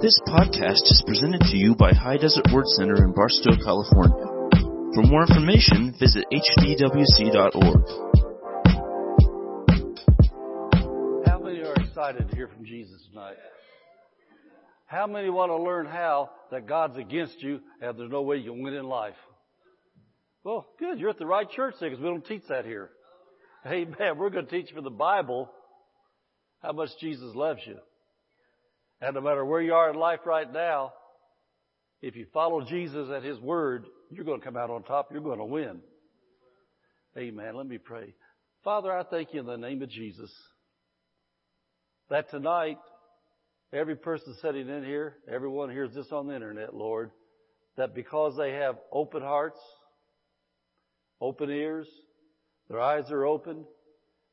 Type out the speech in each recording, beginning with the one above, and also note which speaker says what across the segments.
Speaker 1: This podcast is presented to you by High Desert Word Center in Barstow, California. For more information, visit hdwc.org.
Speaker 2: How many are excited to hear from Jesus tonight? How many want to learn how that God's against you and there's no way you can win in life? Well, good. You're at the right church there because we don't teach that here. Amen. We're going to teach from the Bible how much Jesus loves you. And no matter where you are in life right now, if you follow Jesus at His Word, you're going to come out on top. You're going to win. Amen. Let me pray. Father, I thank you in the name of Jesus that tonight, every person sitting in here, everyone hears this on the internet, Lord, that because they have open hearts, open ears, their eyes are open,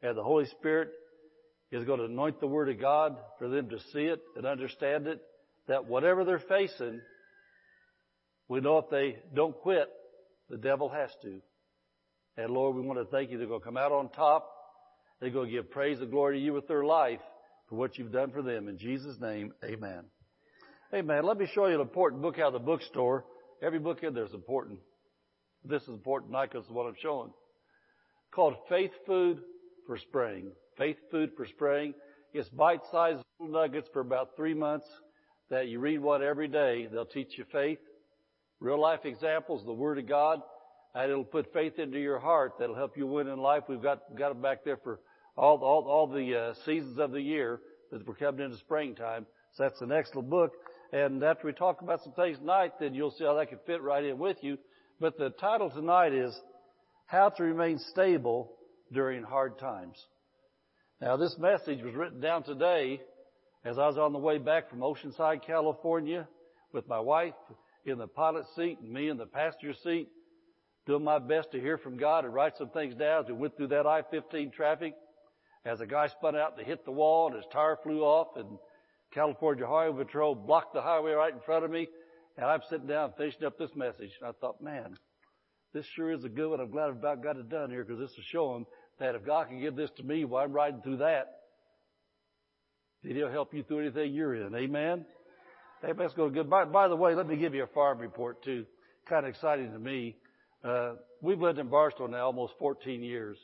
Speaker 2: and the Holy Spirit is going to anoint the Word of God for them to see it and understand it, that whatever they're facing, we know if they don't quit, the devil has to. And Lord, we want to thank you. They're going to come out on top. They're going to give praise and glory to you with their life for what you've done for them. In Jesus' name, amen. Amen. Let me show you an important book out of the bookstore. Every book in there is important. This is important because of what I'm showing. Called Faith Food for Spring. Faith Food for Spring. It's bite-sized little nuggets for about three months that you read one every day. They'll teach you faith, real life examples, the Word of God, and it'll put faith into your heart that'll help you win in life. We've got, got them back there for all, all, all the uh, seasons of the year that we're coming into springtime. So that's an excellent book. And after we talk about some things tonight, then you'll see how that can fit right in with you. But the title tonight is How to Remain Stable During Hard Times. Now this message was written down today as I was on the way back from Oceanside, California with my wife in the pilot seat and me in the passenger seat doing my best to hear from God and write some things down as we went through that I-15 traffic as a guy spun out and hit the wall and his tire flew off and California Highway Patrol blocked the highway right in front of me and I'm sitting down finishing up this message and I thought, man, this sure is a good one. I'm glad I've about got it done here because this is showing that if God can give this to me while I'm riding through that, then He'll help you through anything you're in. Amen? Amen. Let's go good. By, by the way, let me give you a farm report too. Kind of exciting to me. Uh, we've lived in Barstow now almost 14 years.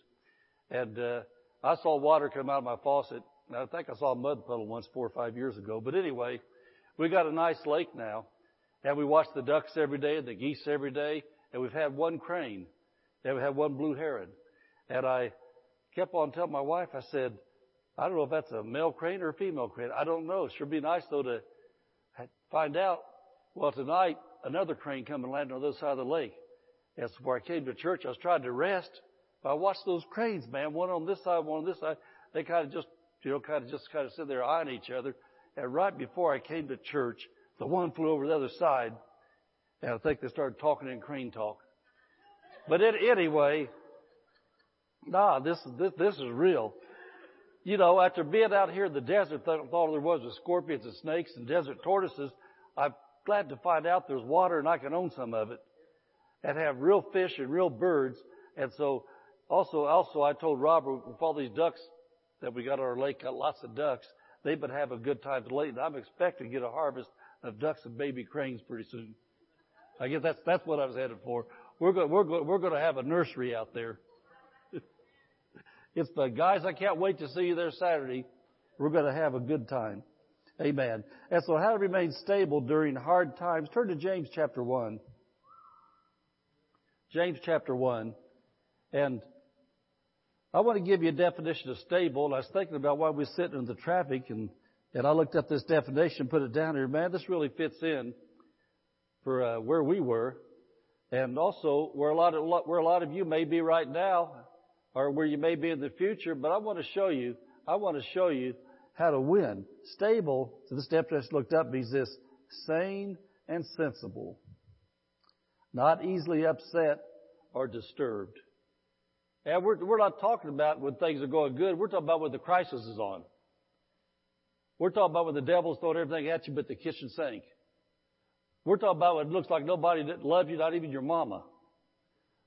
Speaker 2: And, uh, I saw water come out of my faucet. I think I saw a mud puddle once four or five years ago. But anyway, we got a nice lake now. And we watch the ducks every day and the geese every day. And we've had one crane. And we had one blue heron. And I kept on telling my wife, I said, I don't know if that's a male crane or a female crane. I don't know. It sure be nice though to find out. Well, tonight, another crane come and landed on the other side of the lake. That's where I came to church. I was trying to rest. But I watched those cranes, man, one on this side, one on this side. They kind of just, you know, kind of just kind of sit there eyeing each other. And right before I came to church, the one flew over the other side. And I think they started talking in crane talk. But it, anyway, nah, this, this, this is real. You know, after being out here in the desert, thought all there was was scorpions and snakes and desert tortoises. I'm glad to find out there's water and I can own some of it and have real fish and real birds. And so also, also I told Robert with all these ducks that we got on our lake, got lots of ducks. They've been having a good time lately. I'm expecting to get a harvest of ducks and baby cranes pretty soon. I guess that's, that's what I was headed for. We're going, we're going, we're going to have a nursery out there. It's the guys, I can't wait to see you there Saturday. We're going to have a good time. Amen. And so how to remain stable during hard times. Turn to James chapter 1. James chapter 1. And I want to give you a definition of stable. I was thinking about why we're sitting in the traffic and, and I looked up this definition, put it down here. Man, this really fits in for uh, where we were and also where a lot of, where a lot of you may be right now or where you may be in the future. But I want to show you, I want to show you how to win. Stable, so this definition looked up means this, sane and sensible. Not easily upset or disturbed. And we're, we're not talking about when things are going good. We're talking about when the crisis is on. We're talking about when the devil's throwing everything at you but the kitchen sink. We're talking about when it looks like nobody loves you, not even your mama.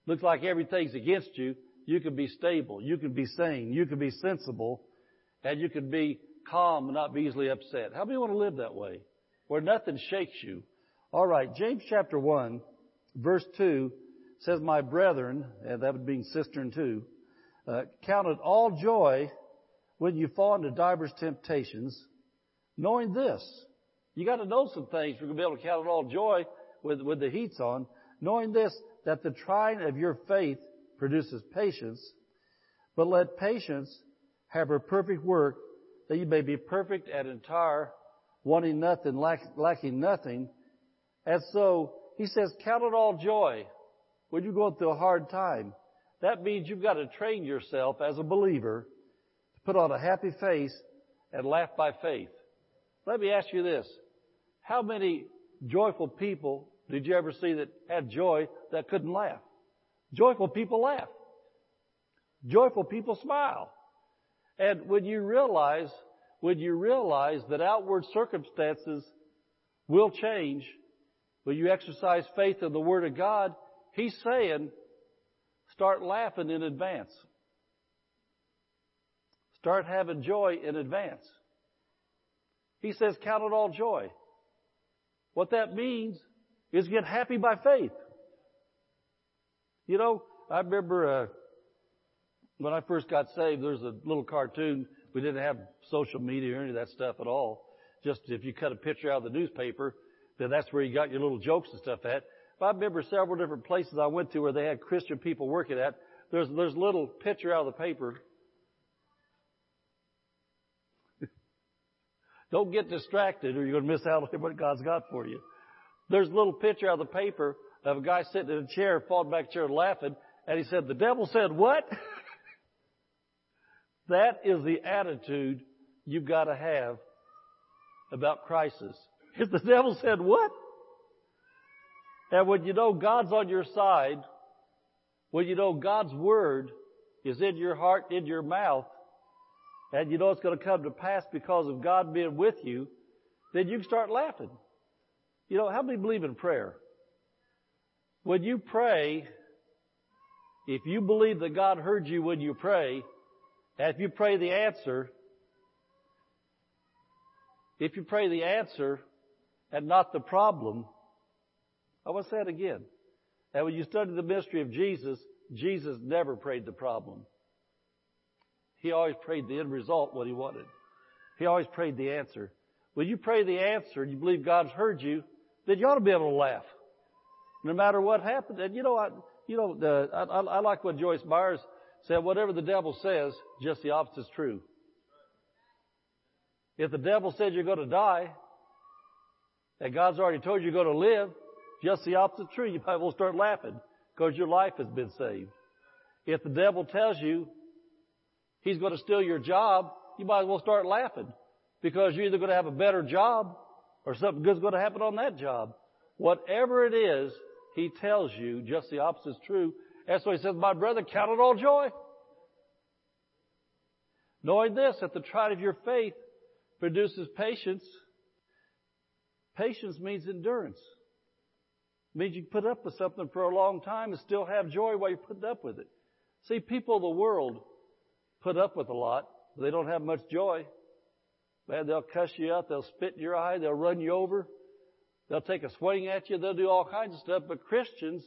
Speaker 2: Looks like everything's against you. You can be stable. You can be sane. You can be sensible. And you can be calm and not be easily upset. How many want to live that way? where nothing shakes you. All right, James chapter 1, verse 2 says, My brethren, and that would mean sister and two, uh, count it all joy when you fall into divers temptations, knowing this. You got to know some things for you to be able to count it all joy with, with the heats on, knowing this, that the trying of your faith produces patience, but let patience have her perfect work, that you may be perfect and entire, wanting nothing, lack, lacking nothing. And so, he says, count it all joy when you're going through a hard time. That means you've got to train yourself as a believer to put on a happy face and laugh by faith. Let me ask you this. How many joyful people did you ever see that had joy that couldn't laugh? Joyful people laugh. Joyful people smile. And when you realize, when you realize that outward circumstances will change, when you exercise faith in the Word of God, He's saying, start laughing in advance. Start having joy in advance. He says, count it all joy. What that means is get happy by faith. You know, I remember uh, when I first got saved, there was a little cartoon. We didn't have social media or any of that stuff at all. Just if you cut a picture out of the newspaper, then that's where you got your little jokes and stuff at. But I remember several different places I went to where they had Christian people working at. There's there's a little picture out of the paper. Don't get distracted or you're going to miss out on what God's got for you. There's a little picture out of the paper of a guy sitting in a chair, falling back a chair laughing, and he said, the devil said what? that is the attitude you've got to have about crisis. If the devil said what? And when you know God's on your side, when you know God's Word is in your heart, in your mouth, and you know it's going to come to pass because of God being with you, then you can start laughing. You know, how many believe in prayer? When you pray, if you believe that God heard you when you pray, and if you pray the answer, if you pray the answer and not the problem, I want to say it again. And when you study the mystery of Jesus, Jesus never prayed the problem. He always prayed the end result, what he wanted. He always prayed the answer. When you pray the answer and you believe God's heard you, then you ought to be able to laugh. No matter what happens. And you know, I, you know, the, I, I like what Joyce Myers said, whatever the devil says, just the opposite is true. If the devil said you're going to die, and God's already told you you're going to live, just the opposite is true. You might well start laughing because your life has been saved. If the devil tells you he's going to steal your job, you might as well start laughing because you're either going to have a better job or something good's going to happen on that job. Whatever it is, he tells you just the opposite is true. That's why he says, my brother, count it all joy. Knowing this, that the trial of your faith produces patience. Patience means endurance. It means you put up with something for a long time and still have joy while you're putting up with it. See, people of the world put up with a lot, but they don't have much joy. Man, they'll cuss you out, they'll spit in your eye, they'll run you over, they'll take a swing at you, they'll do all kinds of stuff. But Christians,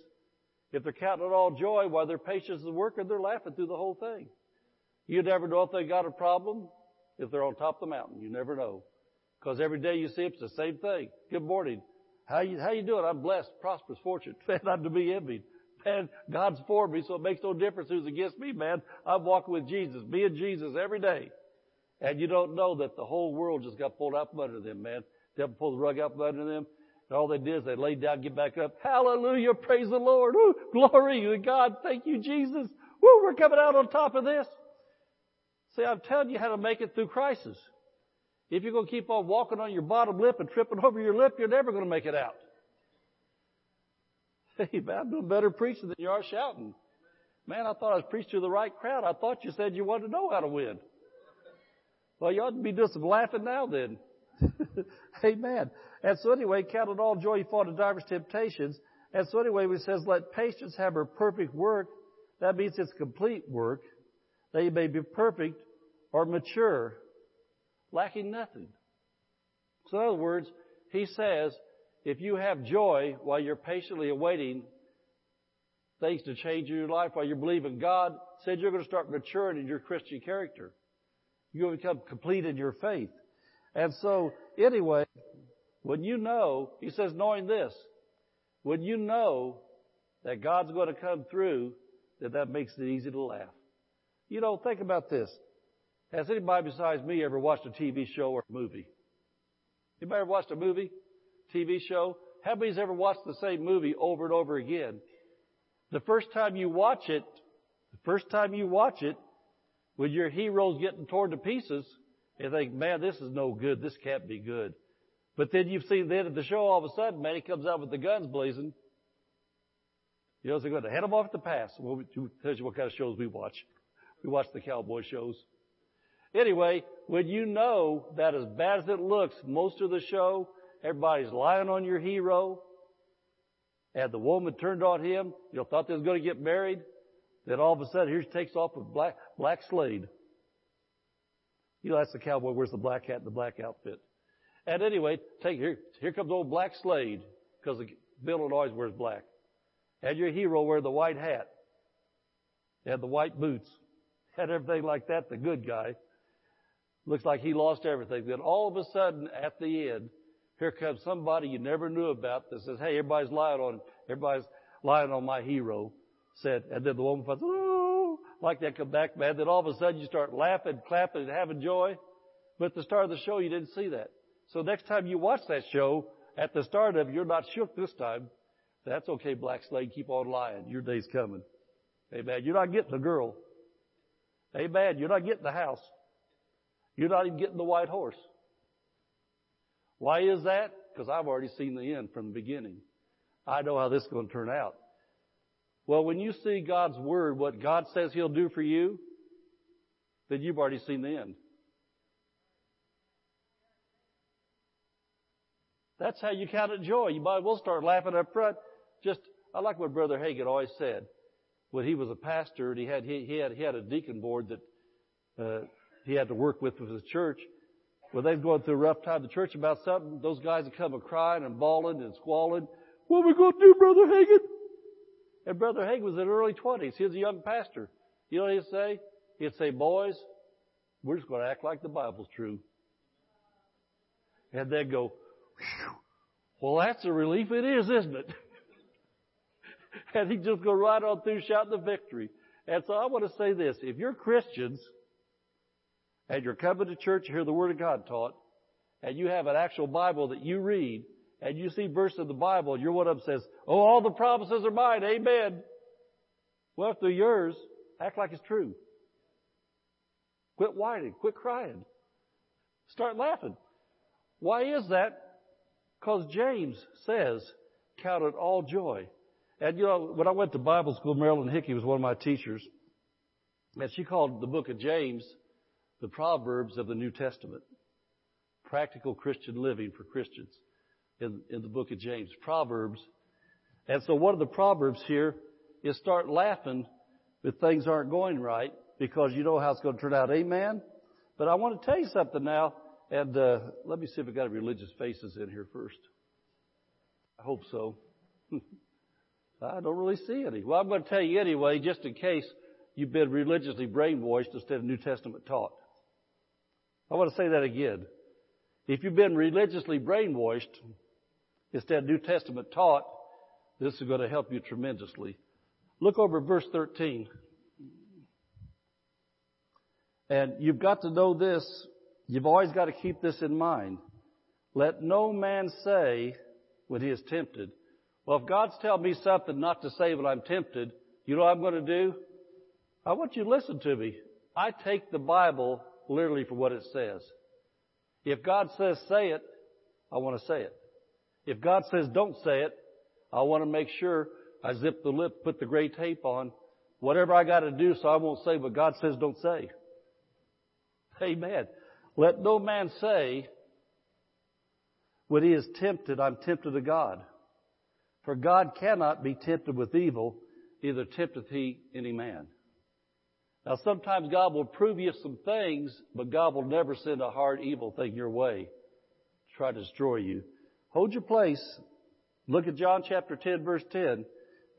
Speaker 2: if they're counting it all joy while their patience is working, they're laughing through the whole thing. You never know if they got a problem if they're on top of the mountain. You never know. Because every day you see it's the same thing. Good morning. How you, how you doing? I'm blessed, prosperous, fortunate. I'm to be envied. Man, God's for me, so it makes no difference who's against me, man. I'm walking with Jesus, being Jesus every day. And you don't know that the whole world just got pulled out from under them, man. Devil pulled the rug out from under them. And all they did is they laid down, get back up. Hallelujah, praise the Lord. Woo, glory to God. Thank you, Jesus. Woo, we're coming out on top of this. See, I'm telling you how to make it through crisis. If you're going to keep on walking on your bottom lip and tripping over your lip, you're never going to make it out. Hey, man, I'm doing better preaching than you are shouting. Man, I thought I was preaching to the right crowd. I thought you said you wanted to know how to win. Well, you ought to be doing some laughing now then. Amen. And so anyway, count it all joy, you fall into diverse temptations. And so anyway, it says, let patience have her perfect work. That means it's complete work. That you may be perfect or mature, lacking nothing. So in other words, he says, if you have joy while you're patiently awaiting things to change in your life, while you believe in God, said you're going to start maturing in your Christian character. You're going to become complete in your faith. And so, anyway, when you know, he says, knowing this, when you know that God's going to come through, that that makes it easy to laugh. You know, think about this. Has anybody besides me ever watched a TV show or a movie? Anybody ever watched a movie, TV show? How many's ever watched the same movie over and over again? The first time you watch it, the first time you watch it, when your hero's getting torn to pieces, you think, man, this is no good. This can't be good. But then you've seen the end of the show, all of a sudden, man, he comes out with the guns blazing. You know, they're going to head him off at the pass. Well, tells you what kind of shows we watch. We watch the cowboy shows. Anyway, when you know that as bad as it looks, most of the show, everybody's lying on your hero, and the woman turned on him, you know, thought they was going to get married, then all of a sudden, here she takes off with black, black Slade. You know, the cowboy wears the black hat and the black outfit. And anyway, take here, here comes old Black Slade, because villain always wears black. And your hero wear the white hat, and the white boots, and everything like that, the good guy. Looks like he lost everything. Then all of a sudden, at the end, here comes somebody you never knew about that says, hey, everybody's lying on, everybody's lying on my hero. Said, and then the woman goes, oh, like that back, man. Then all of a sudden you start laughing, clapping, and having joy. But at the start of the show, you didn't see that. So next time you watch that show, at the start of it, you're not shook this time. That's okay, Black Slade. Keep on lying. Your day's coming. Amen. You're not getting the girl. Amen. You're not getting the house. You're not even getting the white horse. Why is that? Because I've already seen the end from the beginning. I know how this is going to turn out. Well, when you see God's Word, what God says He'll do for you, then you've already seen the end. That's how you count it joy. You might well start laughing up front. Just, I like what Brother Hagin always said. When he was a pastor and he had, he, he had, he had a deacon board that, uh, he had to work with with the church. When they're going through a rough time the church about something, those guys would come and crying and bawling and squalling. What are we going to do, Brother Hagin? And Brother Hagin was in early 20s. He was a young pastor. You know what he'd say? He'd say, boys, we're just going to act like the Bible's true. And they'd go, well, that's a relief it is, isn't it? and he'd just go right on through shouting the victory. And so I want to say this. If you're Christians, and you're coming to church to hear the Word of God taught, and you have an actual Bible that you read, and you see verse of the Bible, and you're one of them says, Oh, all the promises are mine, amen. Well, if they're yours, act like it's true. Quit whining, quit crying. Start laughing. Why is that? Because James says, count it all joy. And you know, when I went to Bible school, Marilyn Hickey was one of my teachers, and she called the book of James the Proverbs of the New Testament. Practical Christian living for Christians in, in the book of James. Proverbs. And so one of the Proverbs here is start laughing if things aren't going right because you know how it's going to turn out. Amen? But I want to tell you something now. And uh, let me see if I got any religious faces in here first. I hope so. I don't really see any. Well, I'm going to tell you anyway, just in case you've been religiously brainwashed instead of New Testament taught. I want to say that again. If you've been religiously brainwashed instead New Testament taught, this is going to help you tremendously. Look over verse 13. And you've got to know this. You've always got to keep this in mind. Let no man say when he is tempted, well, if God's telling me something not to say when I'm tempted, you know what I'm going to do? I want you to listen to me. I take the Bible literally for what it says. If God says say it, I want to say it. If God says don't say it, I want to make sure I zip the lip, put the gray tape on, whatever I got to do so I won't say what God says don't say. Amen. Let no man say, when he is tempted, I'm tempted of God. For God cannot be tempted with evil, neither tempteth he any man. Now sometimes God will prove you some things, but God will never send a hard evil thing your way to try to destroy you. Hold your place. Look at John chapter 10 verse 10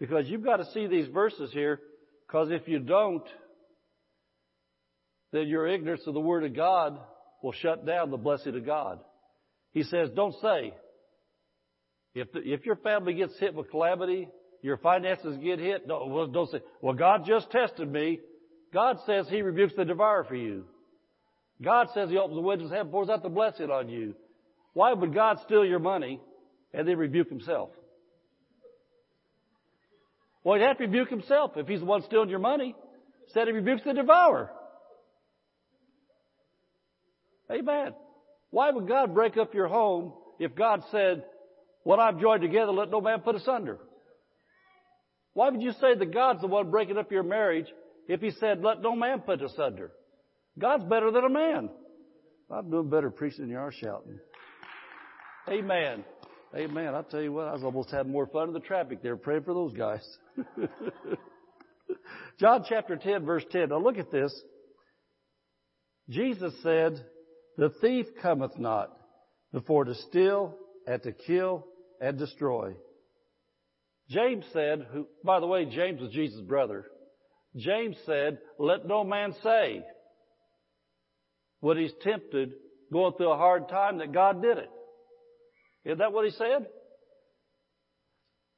Speaker 2: because you've got to see these verses here because if you don't, then your ignorance of the Word of God will shut down the blessing of God. He says, don't say, if, the, if your family gets hit with calamity, your finances get hit, don't, well, don't say, well, God just tested me. God says He rebukes the devourer for you. God says He opens the windows of heaven, pours out the blessing on you. Why would God steal your money and then rebuke Himself? Well, He'd have to rebuke Himself if He's the one stealing your money. Said He rebukes the devourer. Amen. Why would God break up your home if God said, what I've joined together, let no man put asunder? Why would you say that God's the one breaking up your marriage if He said, let no man put asunder? God's better than a man. I'm doing better preaching than you are shouting. Amen. Amen. I tell you what, I was almost having more fun in the traffic there praying for those guys. John chapter 10 verse 10. Now look at this. Jesus said, the thief cometh not before to steal and to kill and destroy. James said, who, by the way, James was Jesus' brother. James said, let no man say when he's tempted, going through a hard time, that God did it. Isn't that what he said?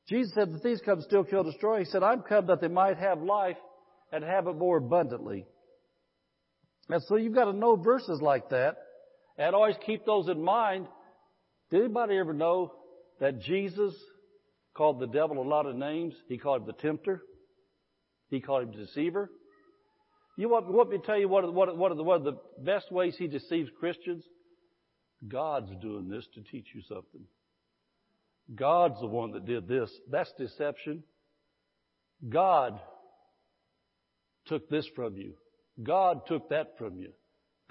Speaker 2: Jesus said, the thieves come steal, kill, destroy. He said, I'm come that they might have life and have it more abundantly. And so you've got to know verses like that and always keep those in mind. Did anybody ever know that Jesus called the devil a lot of names? He called him the tempter. He called him deceiver. You want, want me to tell you what, what, what, the, one of the best ways he deceives Christians? God's doing this to teach you something. God's the one that did this. That's deception. God took this from you. God took that from you.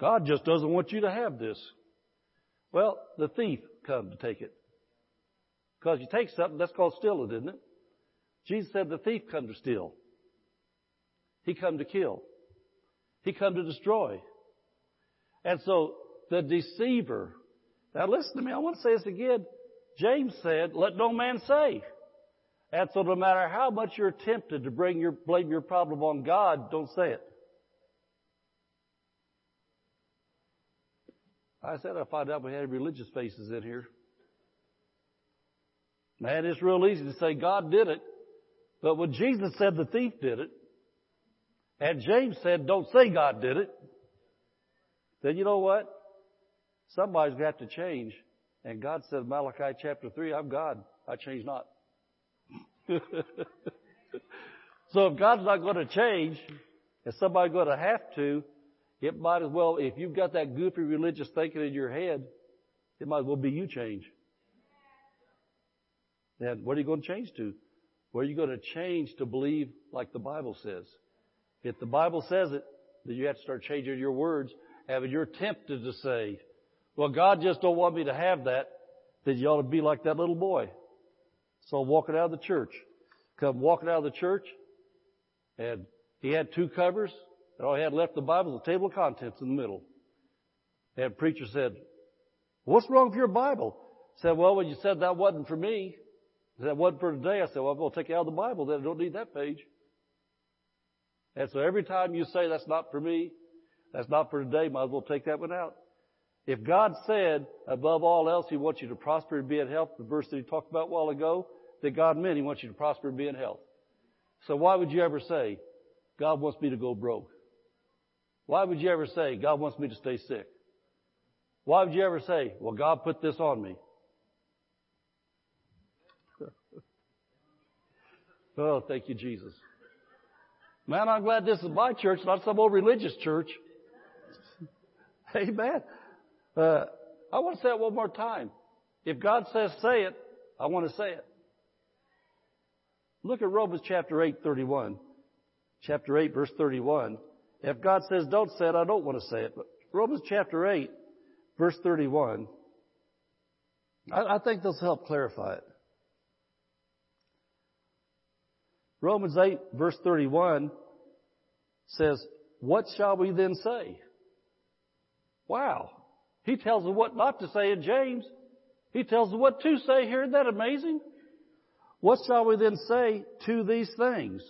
Speaker 2: God just doesn't want you to have this. Well, the thief come to take it. Because you take something, that's called stealing, isn't it? Jesus said the thief come to steal. He come to kill. He come to destroy. And so the deceiver, now listen to me, I want to say this again. James said, let no man say. And so no matter how much you're tempted to bring your, blame your problem on God, don't say it. I said I found out we had religious faces in here. Man, it's real easy to say God did it. But when Jesus said the thief did it, and James said don't say God did it, then you know what? Somebody's got to change. And God said, Malachi chapter 3, I'm God. I change not. so if God's not going to change, and somebody's going to have to, it might as well, if you've got that goofy religious thinking in your head, it might as well be you change. Then what are you going to change to? What are you going to change to believe like the Bible says? If the Bible says it, then you have to start changing your words. Having you're tempted to say, well, God just don't want me to have that, then you ought to be like that little boy. So I'm walking out of the church. Come walking out of the church, and he had two covers, and all he had left the Bible was a table of contents in the middle. And preacher said, what's wrong with your Bible? said, well, when you said that wasn't for me, that wasn't for today, I said, well, I'm going to take you out of the Bible then. I don't need that page. And so every time you say that's not for me, that's not for today, might as well take that one out. If God said, above all else, He wants you to prosper and be in health, the verse that He talked about a while ago, that God meant He wants you to prosper and be in health. So why would you ever say, God wants me to go broke? Why would you ever say, God wants me to stay sick? Why would you ever say, well, God put this on me? oh, thank you, Jesus. Man, I'm glad this is my church, not some old religious church. Amen. Uh, I want to say it one more time. If God says say it, I want to say it. Look at Romans chapter 8, 31. Chapter 8, verse 31. If God says don't say it, I don't want to say it. But Romans chapter 8, verse 31, I, I think this will help clarify it. Romans 8, verse 31 says, What shall we then say? Wow. He tells us what not to say in James. He tells us what to say here. Isn't that amazing? What shall we then say to these things?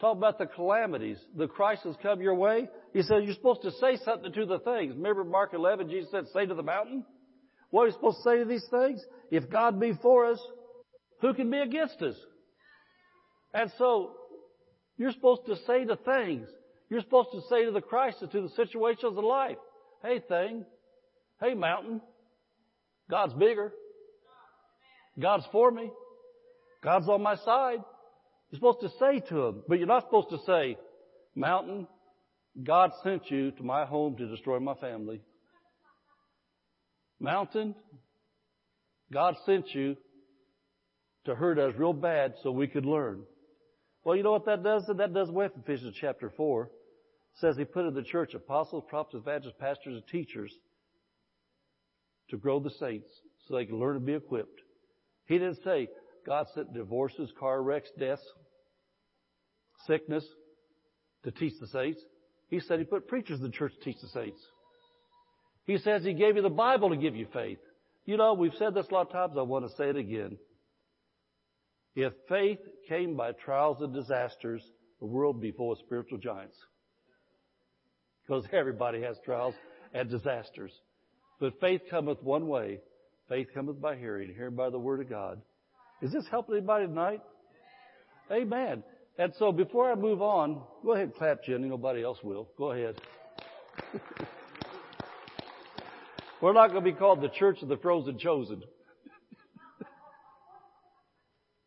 Speaker 2: Talk about the calamities, the crisis come your way. He says you're supposed to say something to the things. Remember Mark 11, Jesus said, say to the mountain? What are you supposed to say to these things? If God be for us, who can be against us? And so, you're supposed to say to things. You're supposed to say to the crisis, to the situations of life, hey thing, hey mountain, God's bigger. God's for me. God's on my side. You're supposed to say to him, but you're not supposed to say, mountain, God sent you to my home to destroy my family. Mountain, God sent you to hurt us real bad so we could learn. Well, you know what that does? That does away from Ephesians chapter 4. It says he put in the church apostles, prophets, evangelists, pastors, and teachers to grow the saints so they can learn to be equipped. He didn't say God sent divorces, car wrecks, deaths, sickness to teach the saints. He said he put preachers in the church to teach the saints. He says he gave you the Bible to give you faith. You know, we've said this a lot of times. I want to say it again. If faith came by trials and disasters, the world would be full of spiritual giants. Because everybody has trials and disasters. But faith cometh one way. Faith cometh by hearing, hearing by the word of God. Is this helping anybody tonight? Amen. And so before I move on, go ahead and clap, Jenny. Nobody else will. Go ahead. We're not going to be called the Church of the Frozen Chosen.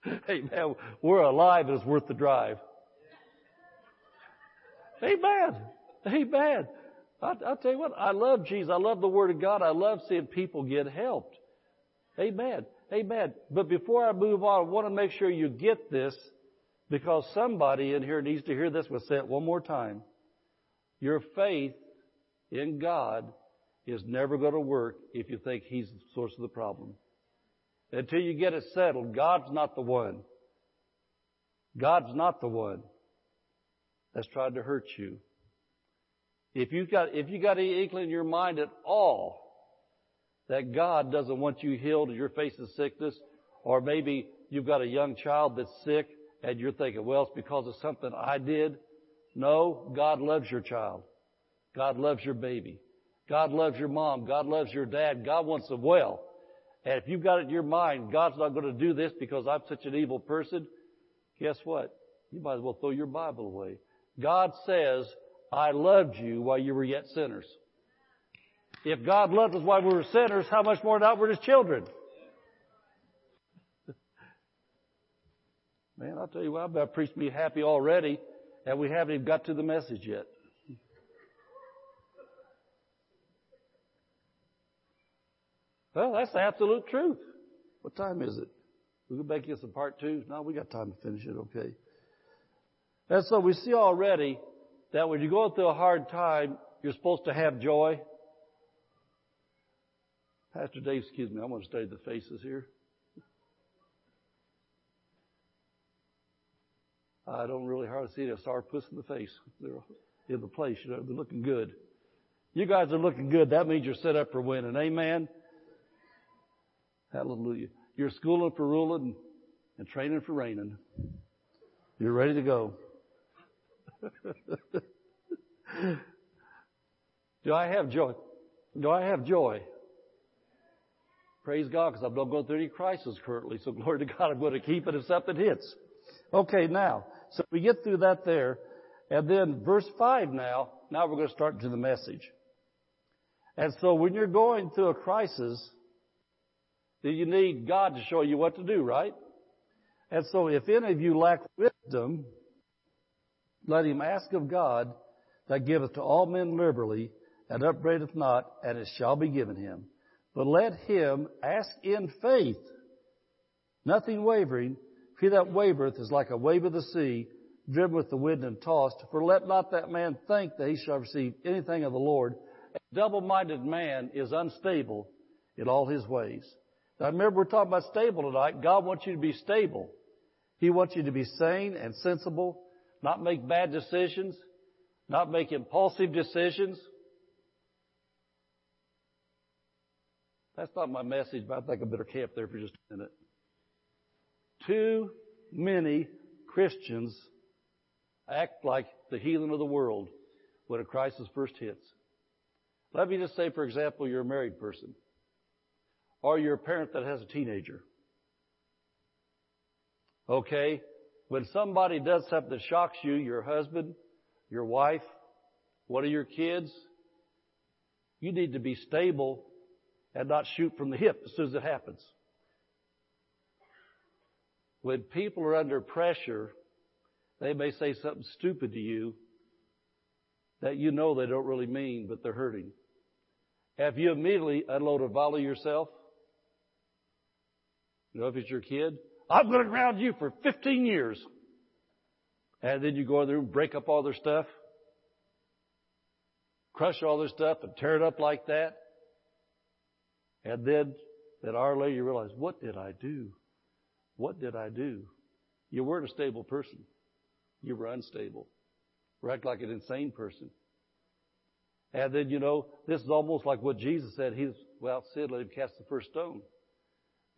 Speaker 2: Amen. We're alive and it's worth the drive. Amen. Amen. I, I'll tell you what, I love Jesus. I love the Word of God. I love seeing people get helped. Amen. Amen. But before I move on, I want to make sure you get this because somebody in here needs to hear this. We'll say it one more time. Your faith in God is never going to work if you think He's the source of the problem. Until you get it settled, God's not the one. God's not the one that's trying to hurt you. If you got, if you got any inkling in your mind at all that God doesn't want you healed and you're facing sickness, or maybe you've got a young child that's sick and you're thinking, well, it's because of something I did. No, God loves your child. God loves your baby. God loves your mom. God loves your dad. God wants them well. And if you've got it in your mind, God's not going to do this because I'm such an evil person, guess what? You might as well throw your Bible away. God says, I loved you while you were yet sinners. If God loved us while we were sinners, how much more now we're His children? Man, I'll tell you what, I bet preached me happy already, and we haven't even got to the message yet. Well, that's the absolute truth. What time is it? We go make get some part two? No, we got time to finish it, okay. And so we see already that when you go through a hard time, you're supposed to have joy. Pastor Dave, excuse me, I want to study the faces here. I don't really hardly see a star puss in the face. They're in the place, you know, they're looking good. You guys are looking good. That means you're set up for winning. Amen. Hallelujah. You're schooling for ruling and training for reigning. You're ready to go. Do I have joy? Do I have joy? Praise God, because I'm not going through any crisis currently. So glory to God, I'm going to keep it if something hits. Okay, now, so we get through that there. And then verse 5 now, now we're going to start to the message. And so when you're going through a crisis, then you need God to show you what to do, right? And so if any of you lack wisdom, let him ask of God that giveth to all men liberally and upbraideth not, and it shall be given him. But let him ask in faith, nothing wavering, for he that wavereth is like a wave of the sea, driven with the wind and tossed. For let not that man think that he shall receive anything of the Lord. A double-minded man is unstable in all his ways. Now remember we're talking about stable tonight. God wants you to be stable. He wants you to be sane and sensible, not make bad decisions, not make impulsive decisions. That's not my message, but I think I better camp there for just a minute. Too many Christians act like the heathen of the world when a crisis first hits. Let me just say, for example, you're a married person, or you're a parent that has a teenager. Okay? When somebody does something that shocks you, your husband, your wife, one of your kids, you need to be stable and not shoot from the hip as soon as it happens. When people are under pressure, they may say something stupid to you that you know they don't really mean, but they're hurting. Have you immediately unloaded a volley yourself? You know, if it's your kid, I'm going to ground you for 15 years. And then you go in the room, break up all their stuff, crush all their stuff and tear it up like that. And then that hour later you realize, what did I do? What did I do? You weren't a stable person. You were unstable. Act like an insane person. And then, you know, this is almost like what Jesus said. He's, well, Sid, let him cast the first stone.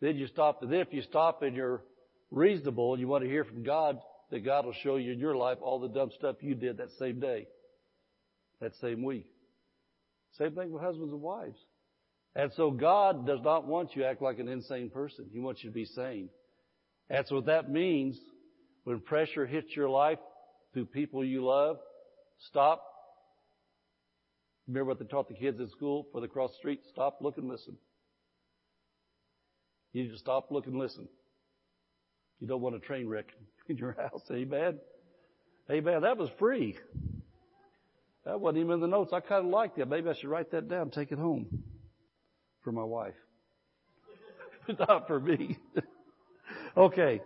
Speaker 2: Then you stop, and then if you stop and you're reasonable and you want to hear from God, that God will show you in your life all the dumb stuff you did that same day, that same week. Same thing with husbands and wives. And so God does not want you to act like an insane person. He wants you to be sane. That's what that means when pressure hits your life through people you love. Stop. Remember what they taught the kids in school for the cross street? Stop, look, and listen. You need to stop, look, and listen. You don't want a train wreck in your house. Amen. Amen. That was free. That wasn't even in the notes. I kind of liked that. Maybe I should write that down, take it home for my wife. Not for me. okay.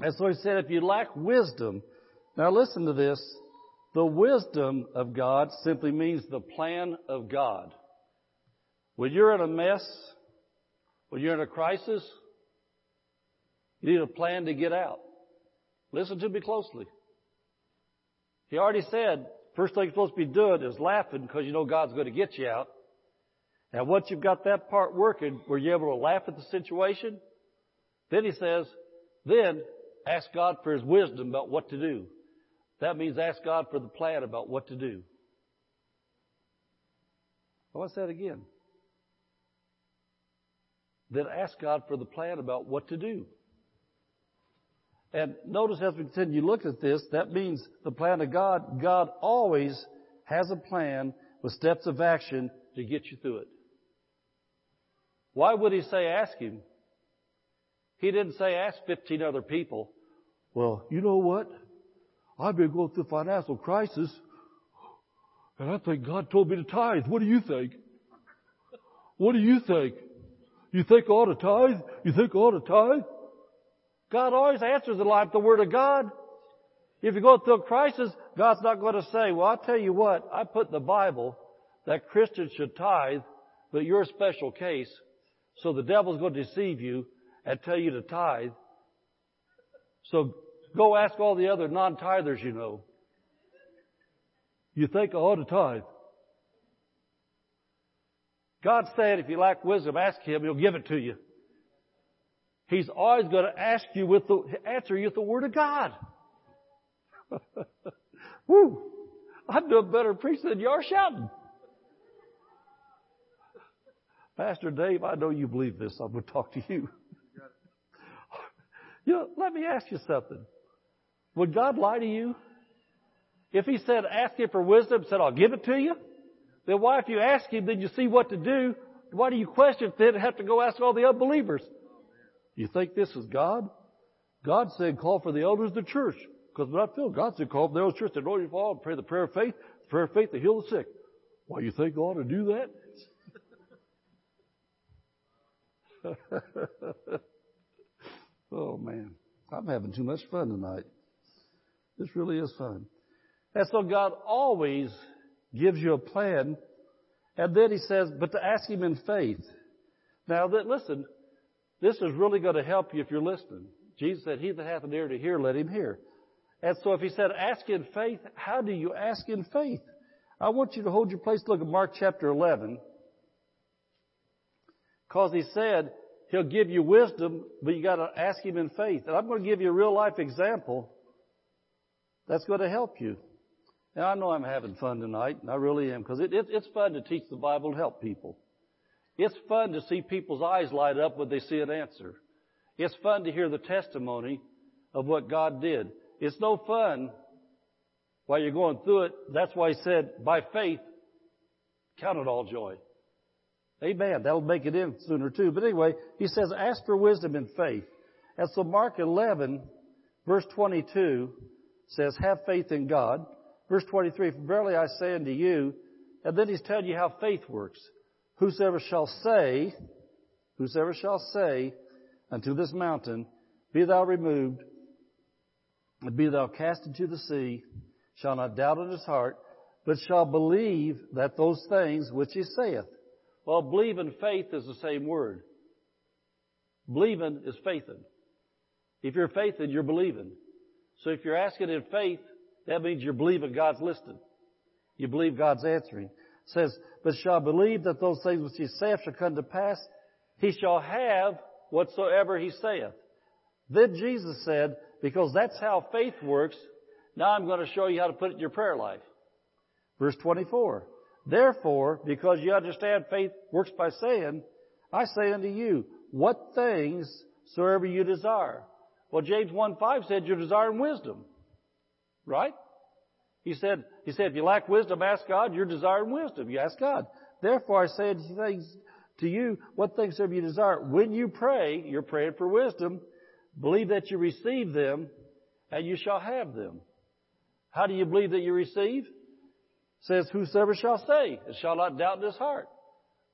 Speaker 2: And so he said, if you lack wisdom, now listen to this. The wisdom of God simply means the plan of God. When you're in a mess, when you're in a crisis, you need a plan to get out. Listen to me closely. He already said, first thing you're supposed to be doing is laughing because you know God's going to get you out. And once you've got that part working, where you're able to laugh at the situation, then he says, then ask God for his wisdom about what to do. That means ask God for the plan about what to do. I want to say that again. Then ask God for the plan about what to do. And notice as we continue to look at this, that means the plan of God, God always has a plan with steps of action to get you through it. Why would he say ask him? He didn't say ask 15 other people. Well, you know what? I've been going through a financial crisis and I think God told me to tithe. What do you think? What do you think? You think I ought to tithe? You think I ought to tithe? God always answers in life the Word of God. If you go through a crisis, God's not going to say, well, I'll tell you what, I put in the Bible that Christians should tithe, but you're a special case, so the devil's going to deceive you and tell you to tithe. So go ask all the other non-tithers you know. You think I ought to tithe? God said if you lack wisdom, ask Him, He'll give it to you. He's always going to ask you with the, answer you with the Word of God. Woo! I'm doing better preaching than you are shouting. Pastor Dave, I know you believe this. I'm going to talk to you. you know, let me ask you something. Would God lie to you? If He said, ask Him for wisdom, said, I'll give it to you, then why, if you ask Him, then you see what to do, why do you question then have to go ask all the unbelievers? You think this is God? God said call for the elders of the church. Because when I feel God said call for the elders of the church to know you fall and pray the prayer of faith, the prayer of faith to heal the sick. Why you think ought to do that? oh man. I'm having too much fun tonight. This really is fun. And so God always gives you a plan. And then he says, but to ask him in faith. Now that, listen, this is really going to help you if you're listening. Jesus said, He that hath an ear to hear, let him hear. And so if he said, ask in faith, how do you ask in faith? I want you to hold your place. Look at Mark chapter 11. Cause he said he'll give you wisdom, but you gotta ask him in faith. And I'm going to give you a real life example that's going to help you. Now I know I'm having fun tonight, and I really am, because it, it, it's fun to teach the Bible and help people. It's fun to see people's eyes light up when they see an answer. It's fun to hear the testimony of what God did. It's no fun while you're going through it. That's why he said, by faith, count it all joy. Amen. That'll make it in sooner too. But anyway, he says, ask for wisdom and faith. And so Mark 11, verse 22 says, have faith in God. Verse 23, verily I say unto you, and then he's telling you how faith works. Whosoever shall say, whosoever shall say unto this mountain, be thou removed, and be thou cast into the sea, shall not doubt in his heart, but shall believe that those things which he saith. Well, believe and faith is the same word. Believing is faithing. If you're faithing, you're believing. So if you're asking in faith, that means you're believing God's listening. You believe God's answering. It says, but shall believe that those things which he saith shall come to pass. He shall have whatsoever he saith. Then Jesus said, because that's how faith works, now I'm going to show you how to put it in your prayer life. Verse 24. Therefore, because you understand faith works by saying, I say unto you, what things soever you desire. Well, James 1 5 said you're desiring wisdom. Right? He said, he said, if you lack wisdom, ask God. You're desiring wisdom. You ask God. Therefore, I say things to you, what things have you desire? When you pray, you're praying for wisdom. Believe that you receive them, and you shall have them. How do you believe that you receive? It says, whosoever shall say, it shall not doubt in his heart,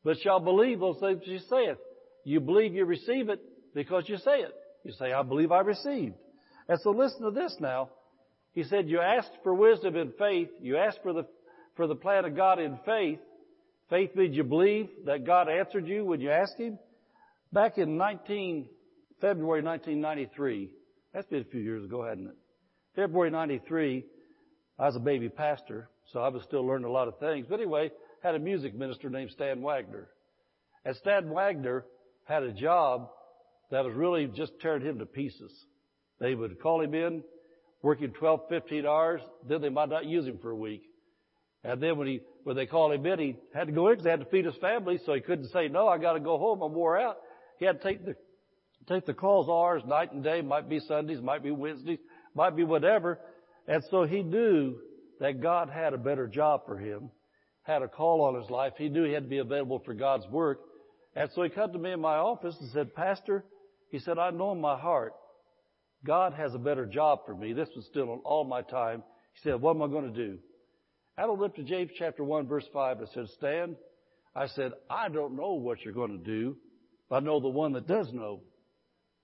Speaker 2: but shall believe those things you saith. You believe you receive it because you say it. You say, I believe I received. And so listen to this now. He said, you asked for wisdom in faith. You asked for the, for the plan of God in faith. Faith means you believe that God answered you when you asked Him. Back in 19, February 1993, that's been a few years ago, hasn't it? February 93, I was a baby pastor, so I was still learning a lot of things. But anyway, had a music minister named Stan Wagner. And Stan Wagner had a job that was really just tearing him to pieces. They would call him in, working 12, 15 hours, then they might not use him for a week. And then when he, when they called him in, he had to go in because he had to feed his family, so he couldn't say, no, I gotta go home, I'm wore out. He had to take the, take the calls hours, night and day, might be Sundays, might be Wednesdays, might be whatever. And so he knew that God had a better job for him, had a call on his life. He knew he had to be available for God's work. And so he come to me in my office and said, Pastor, he said, I know in my heart God has a better job for me. This was still on all my time. He said, what am I going to do? I looked to James chapter 1 verse 5 and said, Stan, I said, I don't know what you're going to do, but I know the one that does know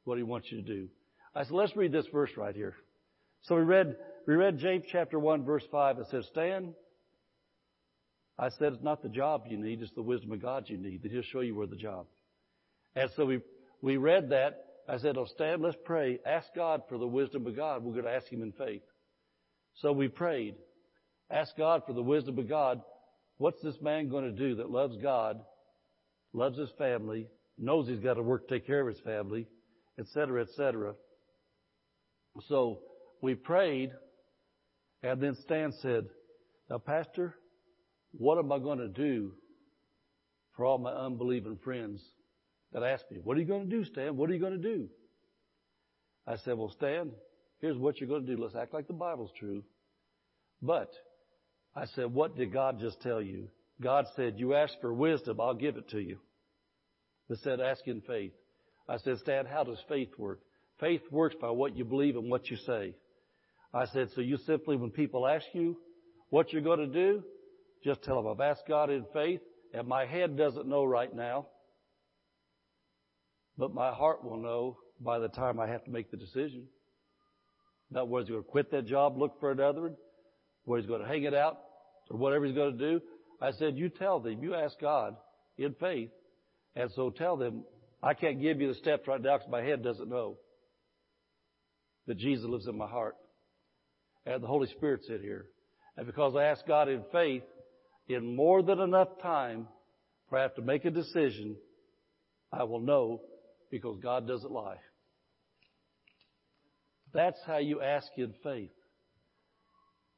Speaker 2: what he wants you to do. I said, let's read this verse right here. So we read, we read James chapter 1 verse 5. It says, Stan, I said, it's not the job you need, it's the wisdom of God you need, that he'll show you where the job. And so we, we read that I said, oh, Stan, let's pray. Ask God for the wisdom of God. We're going to ask Him in faith. So we prayed. Ask God for the wisdom of God. What's this man going to do that loves God, loves his family, knows he's got to work to take care of his family, etc., etc. So we prayed, and then Stan said, now Pastor, what am I going to do for all my unbelieving friends that asked me, what are you going to do, Stan? What are you going to do? I said, well, Stan, here's what you're going to do. Let's act like the Bible's true. But I said, what did God just tell you? God said, you ask for wisdom, I'll give it to you. It said, ask in faith. I said, Stan, how does faith work? Faith works by what you believe and what you say. I said, so you simply, when people ask you what you're going to do, just tell them, I've asked God in faith, and my head doesn't know right now. But my heart will know by the time I have to make the decision. Not whether he's going to quit that job, look for another one, whether he's going to hang it out, or whatever he's going to do. I said, you tell them, you ask God in faith, and so tell them, I can't give you the steps right now because my head doesn't know that Jesus lives in my heart. And the Holy Spirit's in here. And because I asked God in faith, in more than enough time for I have to make a decision I will know because God doesn't lie. That's how you ask in faith.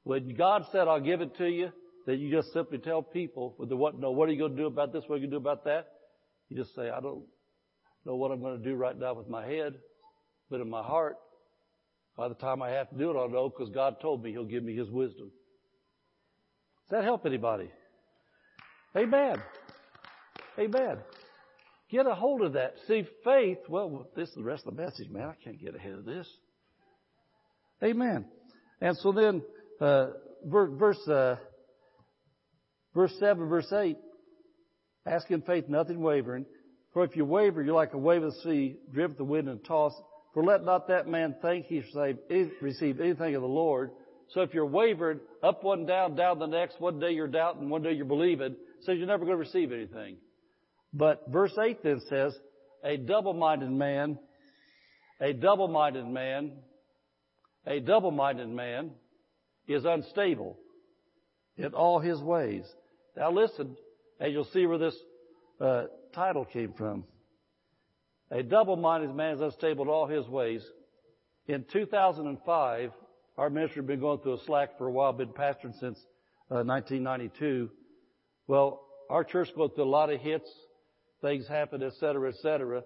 Speaker 2: When God said, I'll give it to you, then you just simply tell people, with the what, no, what are you going to do about this? What are you going to do about that? You just say, I don't know what I'm going to do right now with my head, but in my heart, by the time I have to do it, I'll know because God told me He'll give me His wisdom. Does that help anybody? Amen. Amen. Get a hold of that. See, faith, well, this is the rest of the message, man. I can't get ahead of this. Amen. And so then, uh, verse, uh, verse 7, verse 8, ask in faith, nothing wavering. For if you waver, you're like a wave of the sea, driven the wind and tossed. For let not that man think he received anything of the Lord. So if you're wavering, up one, down, down the next, one day you're doubting, one day you're believing, says you're never going to receive anything. But verse 8 then says, a double-minded man, a double-minded man, a double-minded man is unstable in all his ways. Now listen, and you'll see where this uh, title came from. A double-minded man is unstable in all his ways. In 2005, our ministry had been going through a slack for a while, been pastoring since uh, 1992. Well, our church went through a lot of hits, things happen, etc., cetera, et cetera.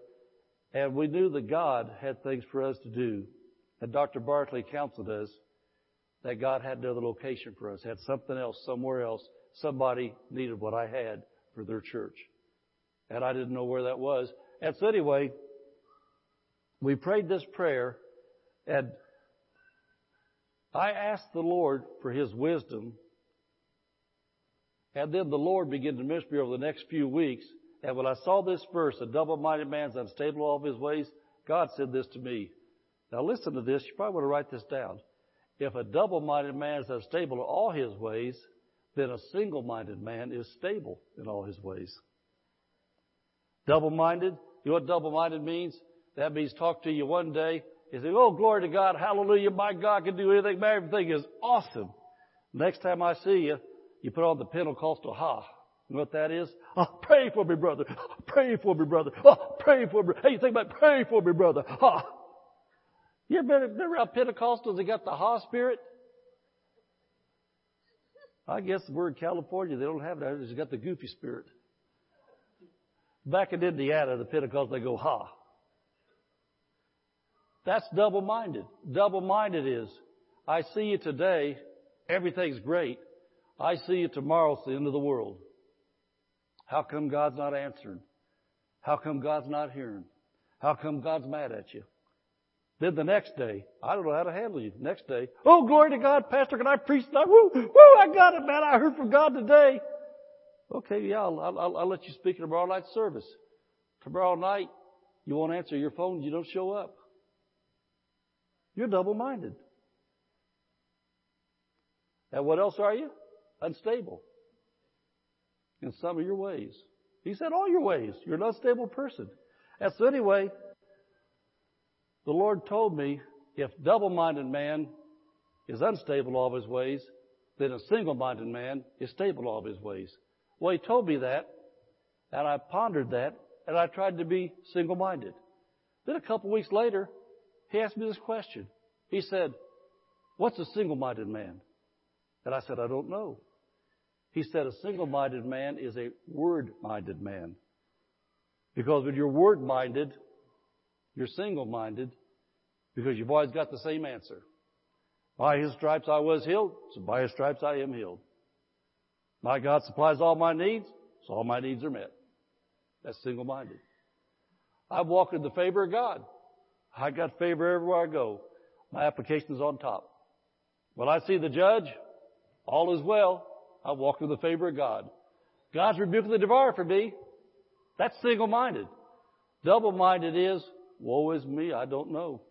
Speaker 2: And we knew that God had things for us to do. And Dr. Barclay counseled us that God had another location for us, had something else somewhere else. Somebody needed what I had for their church. And I didn't know where that was. And so anyway, we prayed this prayer and I asked the Lord for His wisdom. And then the Lord began to minister over the next few weeks. And when I saw this verse, a double-minded man's unstable all of his ways, God said this to me. Now listen to this. You probably want to write this down. If a double-minded man is unstable in all his ways, then a single-minded man is stable in all his ways. Double-minded, you know what double-minded means? That means talk to you one day and say, oh, glory to God, hallelujah, my God can do anything, everything is awesome. Next time I see you, you put on the Pentecostal ha. You know what that is? Oh, pray for me, brother. Pray for me, brother. Oh, pray for me. Hey, you think about pray for me, brother. Ha. You been, been around Pentecostals that got the ha spirit? I guess we're in California. They don't have that. They just got the goofy spirit. Back in Indiana, the Pentecostals, they go ha. That's double-minded. Double-minded is, I see you today, everything's great. I see you tomorrow, it's the end of the world. How come God's not answering? How come God's not hearing? How come God's mad at you? Then the next day, I don't know how to handle you. Next day, oh glory to God, Pastor, can I preach tonight? Woo, woo, I got it, man. I heard from God today. Okay, yeah, I'll, I'll, I'll let you speak in tomorrow night service. Tomorrow night, you won't answer your phone, you don't show up. You're double-minded. And what else are you? Unstable. In some of your ways. He said all your ways. You're an unstable person. And so anyway, the Lord told me if double-minded man is unstable all of his ways, then a single-minded man is stable all of his ways. Well, he told me that, and I pondered that, and I tried to be single-minded. Then a couple weeks later, he asked me this question. He said, what's a single-minded man? And I said, I don't know. He said a single-minded man is a word-minded man. Because when you're word-minded, you're single-minded because you've always got the same answer. By his stripes I was healed, so by his stripes I am healed. My God supplies all my needs, so all my needs are met. That's single-minded. I walk in the favor of God. I got favor everywhere I go. My application is on top. When I see the judge, all is well. I walk in the favor of God. God's rebuking the devourer for me. That's single-minded. Double-minded is, woe is me, I don't know.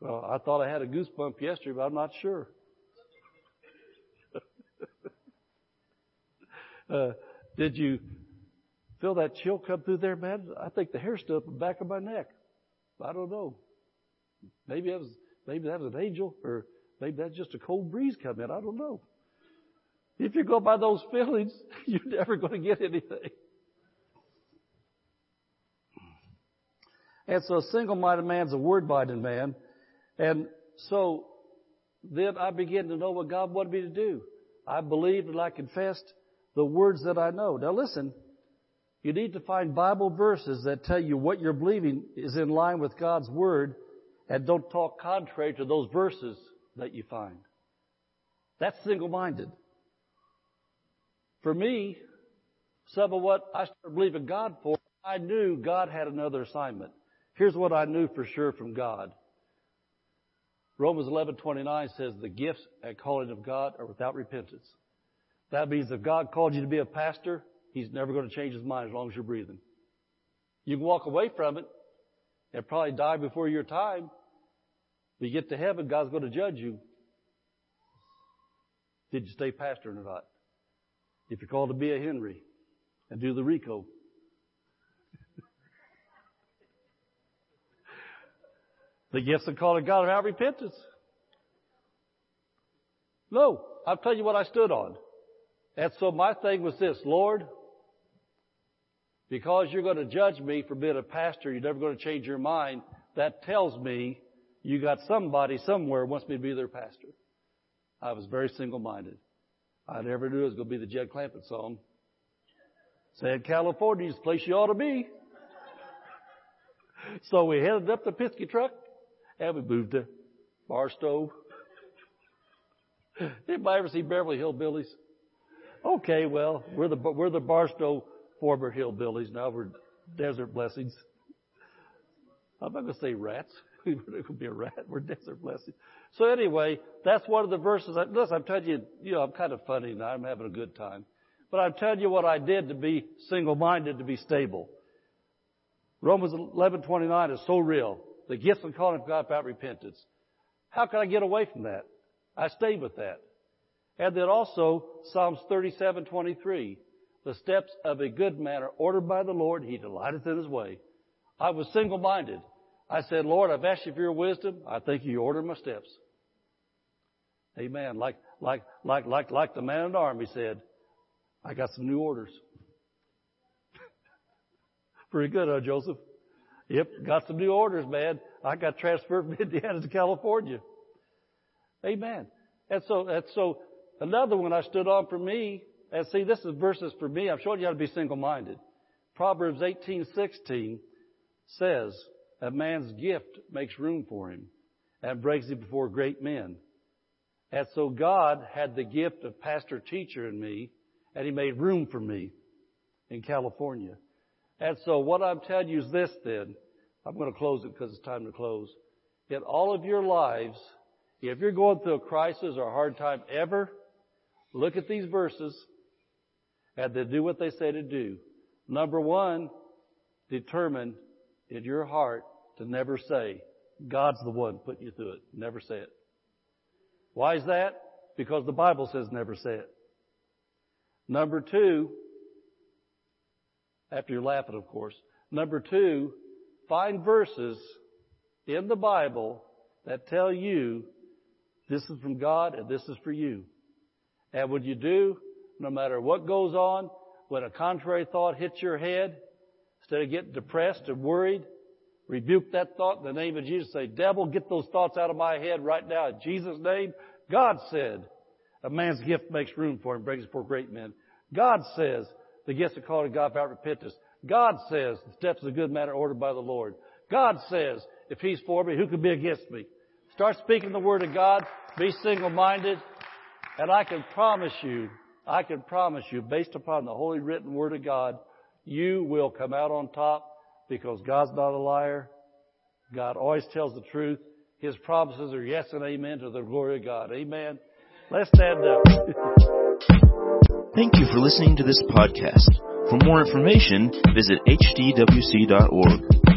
Speaker 2: Well, I thought I had a goosebump yesterday, but I'm not sure. uh, did you feel that chill come through there, man? I think the hair stood up the back of my neck. I don't know. Maybe that was maybe that was an angel, or maybe that's just a cold breeze coming in. I don't know. If you go by those feelings, you're never going to get anything. And so a single-minded man's a word-minded man. And so then I began to know what God wanted me to do. I believed and I confessed the words that I know. Now listen, you need to find Bible verses that tell you what you're believing is in line with God's Word and don't talk contrary to those verses that you find. That's single-minded. For me, some of what I started believing God for, I knew God had another assignment. Here's what I knew for sure from God. Romans 11:29 says the gifts and calling of God are without repentance. That means if God called you to be a pastor, He's never going to change His mind as long as you're breathing. You can walk away from it and probably die before your time. But you get to heaven, God's going to judge you. Did you stay pastor or not? If you're called to be a Henry and do the RICO. the gifts and calling God without repentance. No, I'll tell you what I stood on. And so my thing was this, Lord, because you're going to judge me for being a pastor, you're never going to change your mind. That tells me you got somebody somewhere wants me to be their pastor. I was very single-minded. I never knew it was going to be the Jed Clampett song. Said California's the place you ought to be. so we headed up the Penske truck and we moved to Barstow. Anybody ever see Beverly Hillbillies? Okay, well, we're the, we're the Barstow former hillbillies. Now we're desert blessings. I'm not going to say rats. it could be a rat. We're desert blessings. So anyway, that's one of the verses. I, listen, I'm telling you, you know, I'm kind of funny now. I'm having a good time. But I'm telling you what I did to be single-minded, to be stable. Romans 11:29 is so real. The gifts and calling of God about repentance. How can I get away from that? I stayed with that. And then also Psalms 37:23. The steps of a good man are ordered by the Lord. He delighteth in his way. I was single-minded. I said, Lord, I've asked you for your wisdom. I think you ordered my steps. Amen. Like, like, like, like, like the man in the army said, I got some new orders. Pretty good, huh, Joseph? Yep, got some new orders, man. I got transferred from Indiana to California. Amen. And so, and so another one I stood on for me and see, this is verses for me. I'm showing you how to be single-minded. Proverbs 18:16 says, "A man's gift makes room for him, and brings him before great men." And so God had the gift of pastor teacher in me, and He made room for me in California. And so what I'm telling you is this then. I'm going to close it because it's time to close. In all of your lives, if you're going through a crisis or a hard time ever, look at these verses and then do what they say to do. Number one, determine in your heart to never say, God's the one putting you through it. Never say it. Why is that? Because the Bible says never say it. Number two, after you're laughing, of course. Number two, find verses in the Bible that tell you this is from God and this is for you. And what you do, no matter what goes on, when a contrary thought hits your head, instead of getting depressed and worried, rebuke that thought in the name of Jesus. Say, devil, get those thoughts out of my head right now in Jesus' name. God said, a man's gift makes room for him, brings forth great men. God says, the gifts are called to God without repentance. God says, the steps of a good man are ordered by the Lord. God says, if He's for me, who can be against me? Start speaking the Word of God. Be single-minded. And I can promise you, I can promise you, based upon the holy written word of God, you will come out on top because God's not a liar. God always tells the truth. His promises are yes and amen to the glory of God. Amen. Let's stand up.
Speaker 1: Thank you for listening to this podcast. For more information, visit hdwc.org.